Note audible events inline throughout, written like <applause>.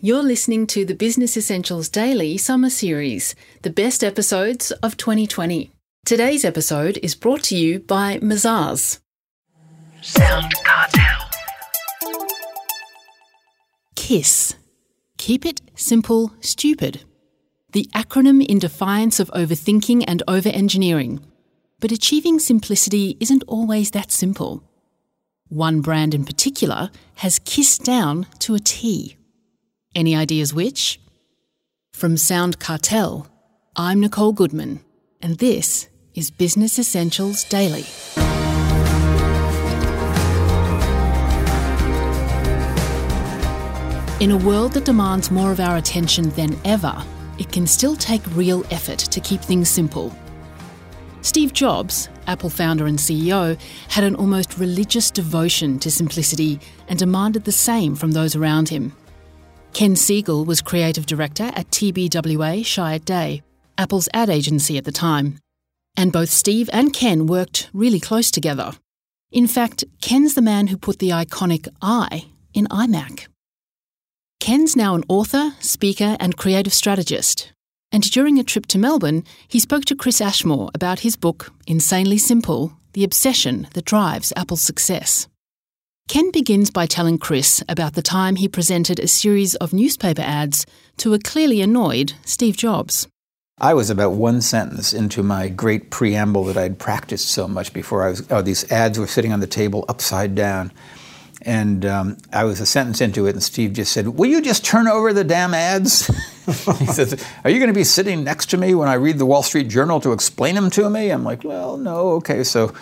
You're listening to the Business Essentials Daily Summer Series, the best episodes of 2020. Today's episode is brought to you by Mazars. Sound Cartel. KISS. Keep it simple, stupid. The acronym in defiance of overthinking and overengineering. But achieving simplicity isn't always that simple. One brand in particular has kissed down to a T. Any ideas which? From Sound Cartel, I'm Nicole Goodman, and this is Business Essentials Daily. In a world that demands more of our attention than ever, it can still take real effort to keep things simple. Steve Jobs, Apple founder and CEO, had an almost religious devotion to simplicity and demanded the same from those around him. Ken Segall was creative director at TBWA Chiat Day, Apple's ad agency at the time. And both Steve and Ken worked really close together. In fact, Ken's the man who put the iconic I in iMac. Ken's now an author, speaker, and creative strategist. And during a trip to Melbourne, he spoke to Chris Ashmore about his book, Insanely Simple The Obsession That Drives Apple's Success. Ken begins by telling Chris about the time he presented a series of newspaper ads to a clearly annoyed Steve Jobs. I was about one sentence into my great preamble that I'd practiced so much before. I was, oh, these ads were sitting on the table upside down. And um, I was a sentence into it, and Steve just said, Will you just turn over the damn ads? <laughs> he says, Are you going to be sitting next to me when I read the Wall Street Journal to explain them to me? I'm like, Well, no, okay. So,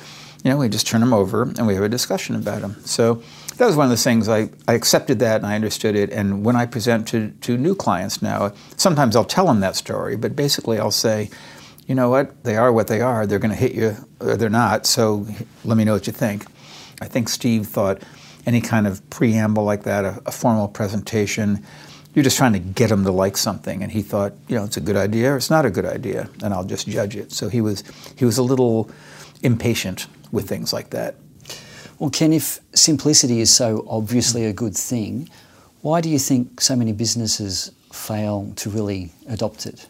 you know, we just turn them over and we have a discussion about them. So that was one of the things I, I accepted that and I understood it. And when I present to, to new clients now, sometimes I'll tell them that story, but basically I'll say, you know what, they are what they are. They're going to hit you or they're not. So let me know what you think. I think Steve thought any kind of preamble like that, a, a formal presentation, you're just trying to get him to like something. And he thought, you know, it's a good idea or it's not a good idea, and I'll just judge it. So he was he was a little impatient with things like that. Well, Ken, if simplicity is so obviously a good thing, why do you think so many businesses fail to really adopt it?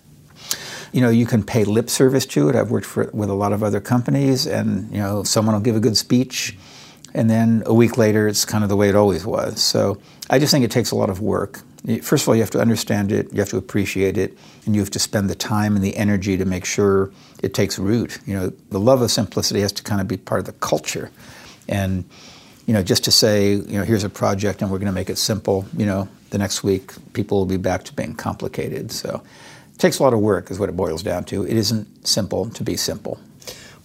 You know, you can pay lip service to it. I've worked for, with a lot of other companies, and you know, someone will give a good speech, and then a week later, it's kind of the way it always was. So I just think it takes a lot of work. First of all, you have to understand it, you have to appreciate it, and you have to spend the time and the energy to make sure it takes root. You know, the love of simplicity has to kind of be part of the culture. And, you know, just to say, you know, here's a project and we're going to make it simple, you know, the next week people will be back to being complicated. So it takes a lot of work, is what it boils down to. It isn't simple to be simple.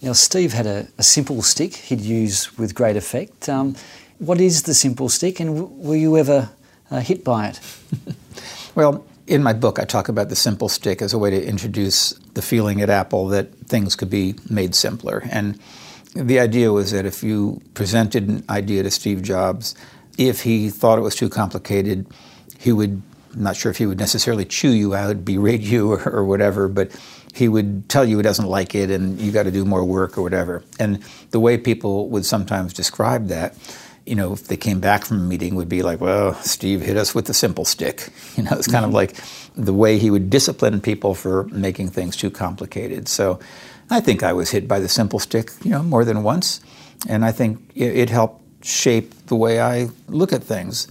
Now, Steve had a, a simple stick he'd use with great effect. Um, what is the simple stick, and w- were you ever uh, hit by it? <laughs> well, in my book, I talk about the simple stick as a way to introduce the feeling at Apple that things could be made simpler. And the idea was that if you presented an idea to Steve Jobs, if he thought it was too complicated, he would, I'm not sure if he would necessarily chew you out, berate you, <laughs> or, or whatever, but he would tell you he doesn't like it and you got to do more work or whatever. And the way people would sometimes describe that, you know, if they came back from a meeting, would be like, well, Steve hit us with the simple stick. <laughs> You know, it's kind mm-hmm. of like the way he would discipline people for making things too complicated. So I think I was hit by the simple stick, you know, more than once. And I think it, it helped shape the way I look at things.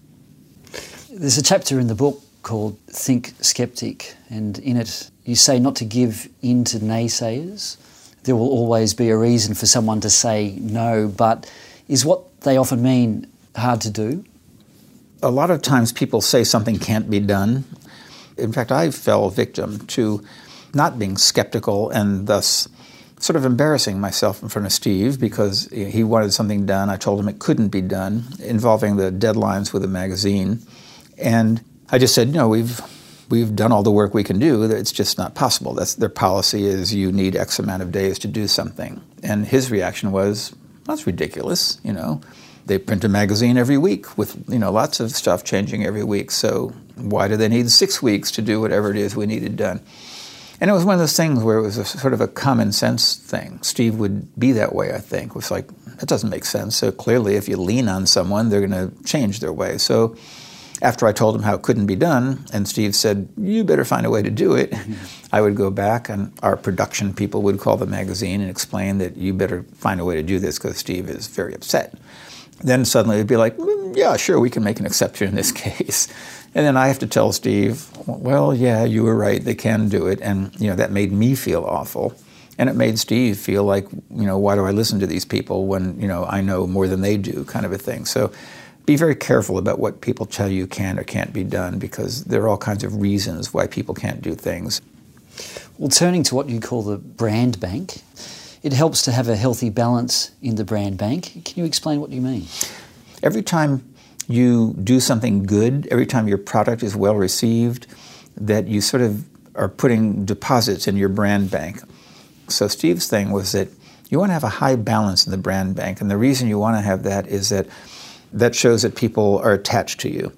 There's a chapter in the book called Think Skeptic, and in it you say not to give in to naysayers. There will always be a reason for someone to say no, but is what they often mean hard to do? A lot of times people say something can't be done. In fact, I fell victim to not being skeptical and thus sort of embarrassing myself in front of Steve because he wanted something done. I told him it couldn't be done, involving the deadlines with the magazine. And I just said, you know, we've we've done all the work we can do. It's just not possible. That's their policy is you need X amount of days to do something. And his reaction was, that's ridiculous. You know, they print a magazine every week with you know lots of stuff changing every week. So why do they need six weeks to do whatever it is we needed done? And it was one of those things where it was a sort of a common sense thing. Steve would be that way, I think. It was like, that doesn't make sense. So clearly, if you lean on someone, they're going to change their way. So after I told him how it couldn't be done, and Steve said, You better find a way to do it, <laughs> I would go back, and our production people would call the magazine and explain that you better find a way to do this because Steve is very upset. Then suddenly it'd be like, mm, Yeah, sure, we can make an exception in this <laughs> case. And then I have to tell Steve, Well, yeah, you were right, they can do it. And, you know, that made me feel awful. And it made Steve feel like, you know, why do I listen to these people when, you know, I know more than they do, kind of a thing. So be very careful about what people tell you can or can't be done because there are all kinds of reasons why people can't do things. Well, turning to what you call the brand bank, it helps to have a healthy balance in the brand bank. Can you explain what you mean? Every time you do something good, every time your product is well received, that you sort of are putting deposits in your brand bank. So Steve's thing was that you want to have a high balance in the brand bank, and the reason you want to have that is that that shows that people are attached to you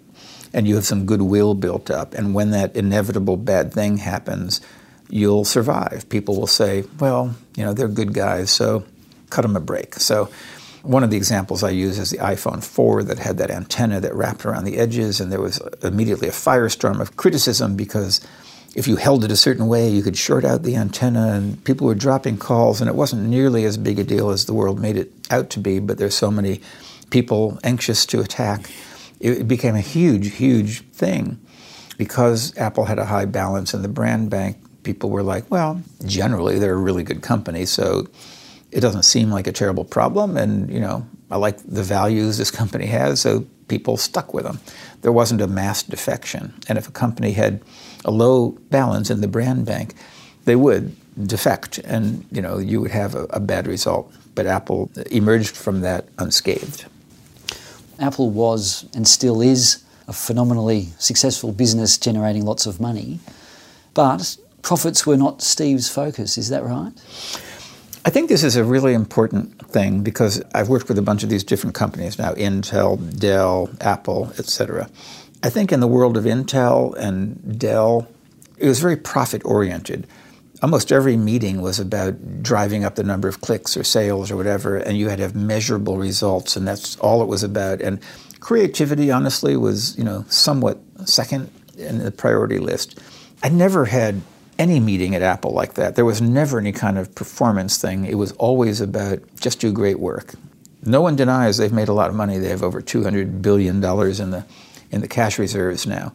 and you have some goodwill built up. And when that inevitable bad thing happens, you'll survive. People will say, well, you know, they're good guys, so cut them a break. So one of the examples I use is the iPhone 4 that had that antenna that wrapped around the edges, and there was immediately a firestorm of criticism because if you held it a certain way, you could short out the antenna, and people were dropping calls, and it wasn't nearly as big a deal as the world made it out to be, but there's so many people anxious to attack. It became a huge, huge thing because Apple had a high balance in the brand bank. People were like, well, generally they're a really good company, so it doesn't seem like a terrible problem. And, you know, I like the values this company has, so people stuck with them. There wasn't a mass defection. And if a company had a low balance in the brand bank, they would defect and, you know, you would have a, a bad result. But Apple emerged from that unscathed. Apple was and still is a phenomenally successful business generating lots of money, but profits were not Steve's focus, is that right? I think this is a really important thing because I've worked with a bunch of these different companies now Intel, Dell, Apple, etc. I think in the world of Intel and Dell, it was very profit oriented almost every meeting was about driving up the number of clicks or sales or whatever, and you had to have measurable results, and that's all it was about. And creativity, honestly, was you know somewhat second in the priority list. I never had any meeting at Apple like that. There was never any kind of performance thing. It was always about just do great work. No one denies they've made a lot of money. They have over two hundred billion dollars in the in the cash reserves now.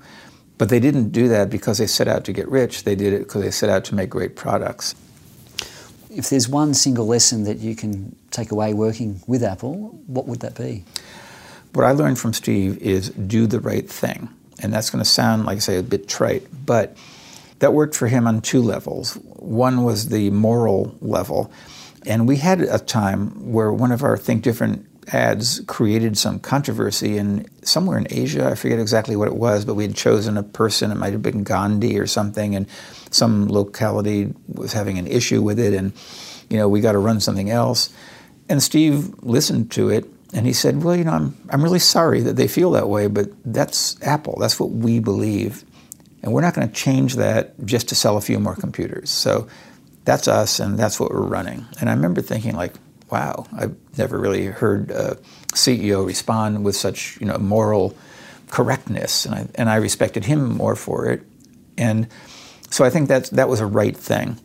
But they didn't do that because they set out to get rich. They did it because they set out to make great products. If there's one single lesson that you can take away working with Apple, what would that be? What I learned from Steve is do the right thing. And that's going to sound, like I say, a bit trite, but that worked for him on two levels. One was the moral level. And we had a time where one of our Think Different ads created some controversy in somewhere in Asia. I forget exactly what it was, but we had chosen a person. It might have been Gandhi or something, and some locality was having an issue with it, and you know we got to run something else. And Steve listened to it, and he said, "Well, you know, I'm I'm really sorry that they feel that way, but that's Apple. That's what we believe, and we're not going to change that just to sell a few more computers." So. That's us, and that's what we're running. And I remember thinking, like, wow, I've never really heard a CEO respond with such you know moral correctness, and I, and I respected him more for it. And so I think that that was a right thing.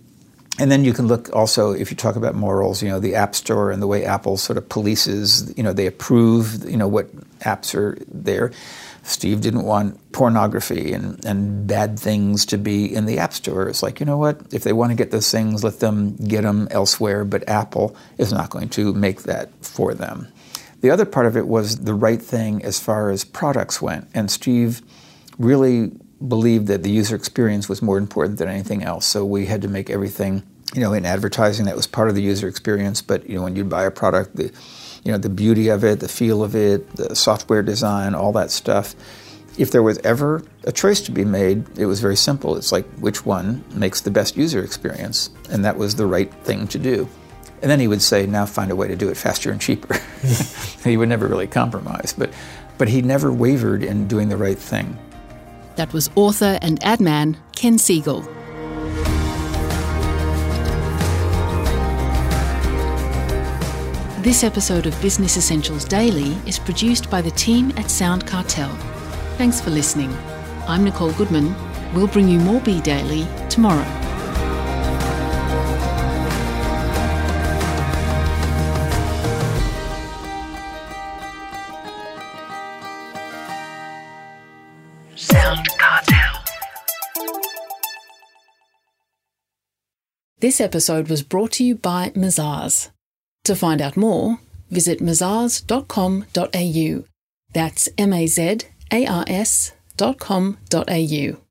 And then you can look also, if you talk about morals, you know, the App Store and the way Apple sort of polices, you know, they approve, you know, what apps are there. Steve didn't want pornography and, and bad things to be in the App Store. It's like, you know what? If they want to get those things, let them get them elsewhere, but Apple is not going to make that for them. The other part of it was the right thing as far as products went. And Steve really believed that the user experience was more important than anything else. So we had to make everything, you know, in advertising that was part of the user experience. But, you know, when you buy a product, the you know, the beauty of it, the feel of it, the software design, all that stuff. If there was ever a choice to be made, it was very simple. It's like which one makes the best user experience, and that was the right thing to do. And then he would say, now find a way to do it faster and cheaper. <laughs> <laughs> he would never really compromise, but, but he never wavered in doing the right thing. That was author and ad man Ken Segall. This episode of Business Essentials Daily is produced by the team at Sound Cartel. Thanks for listening. I'm Nicole Goodman. We'll bring you more Bee Daily tomorrow. Sound Cartel. This episode was brought to you by Mazars. To find out more, visit mazars.com.au. That's M A Z A R S dot com dot au.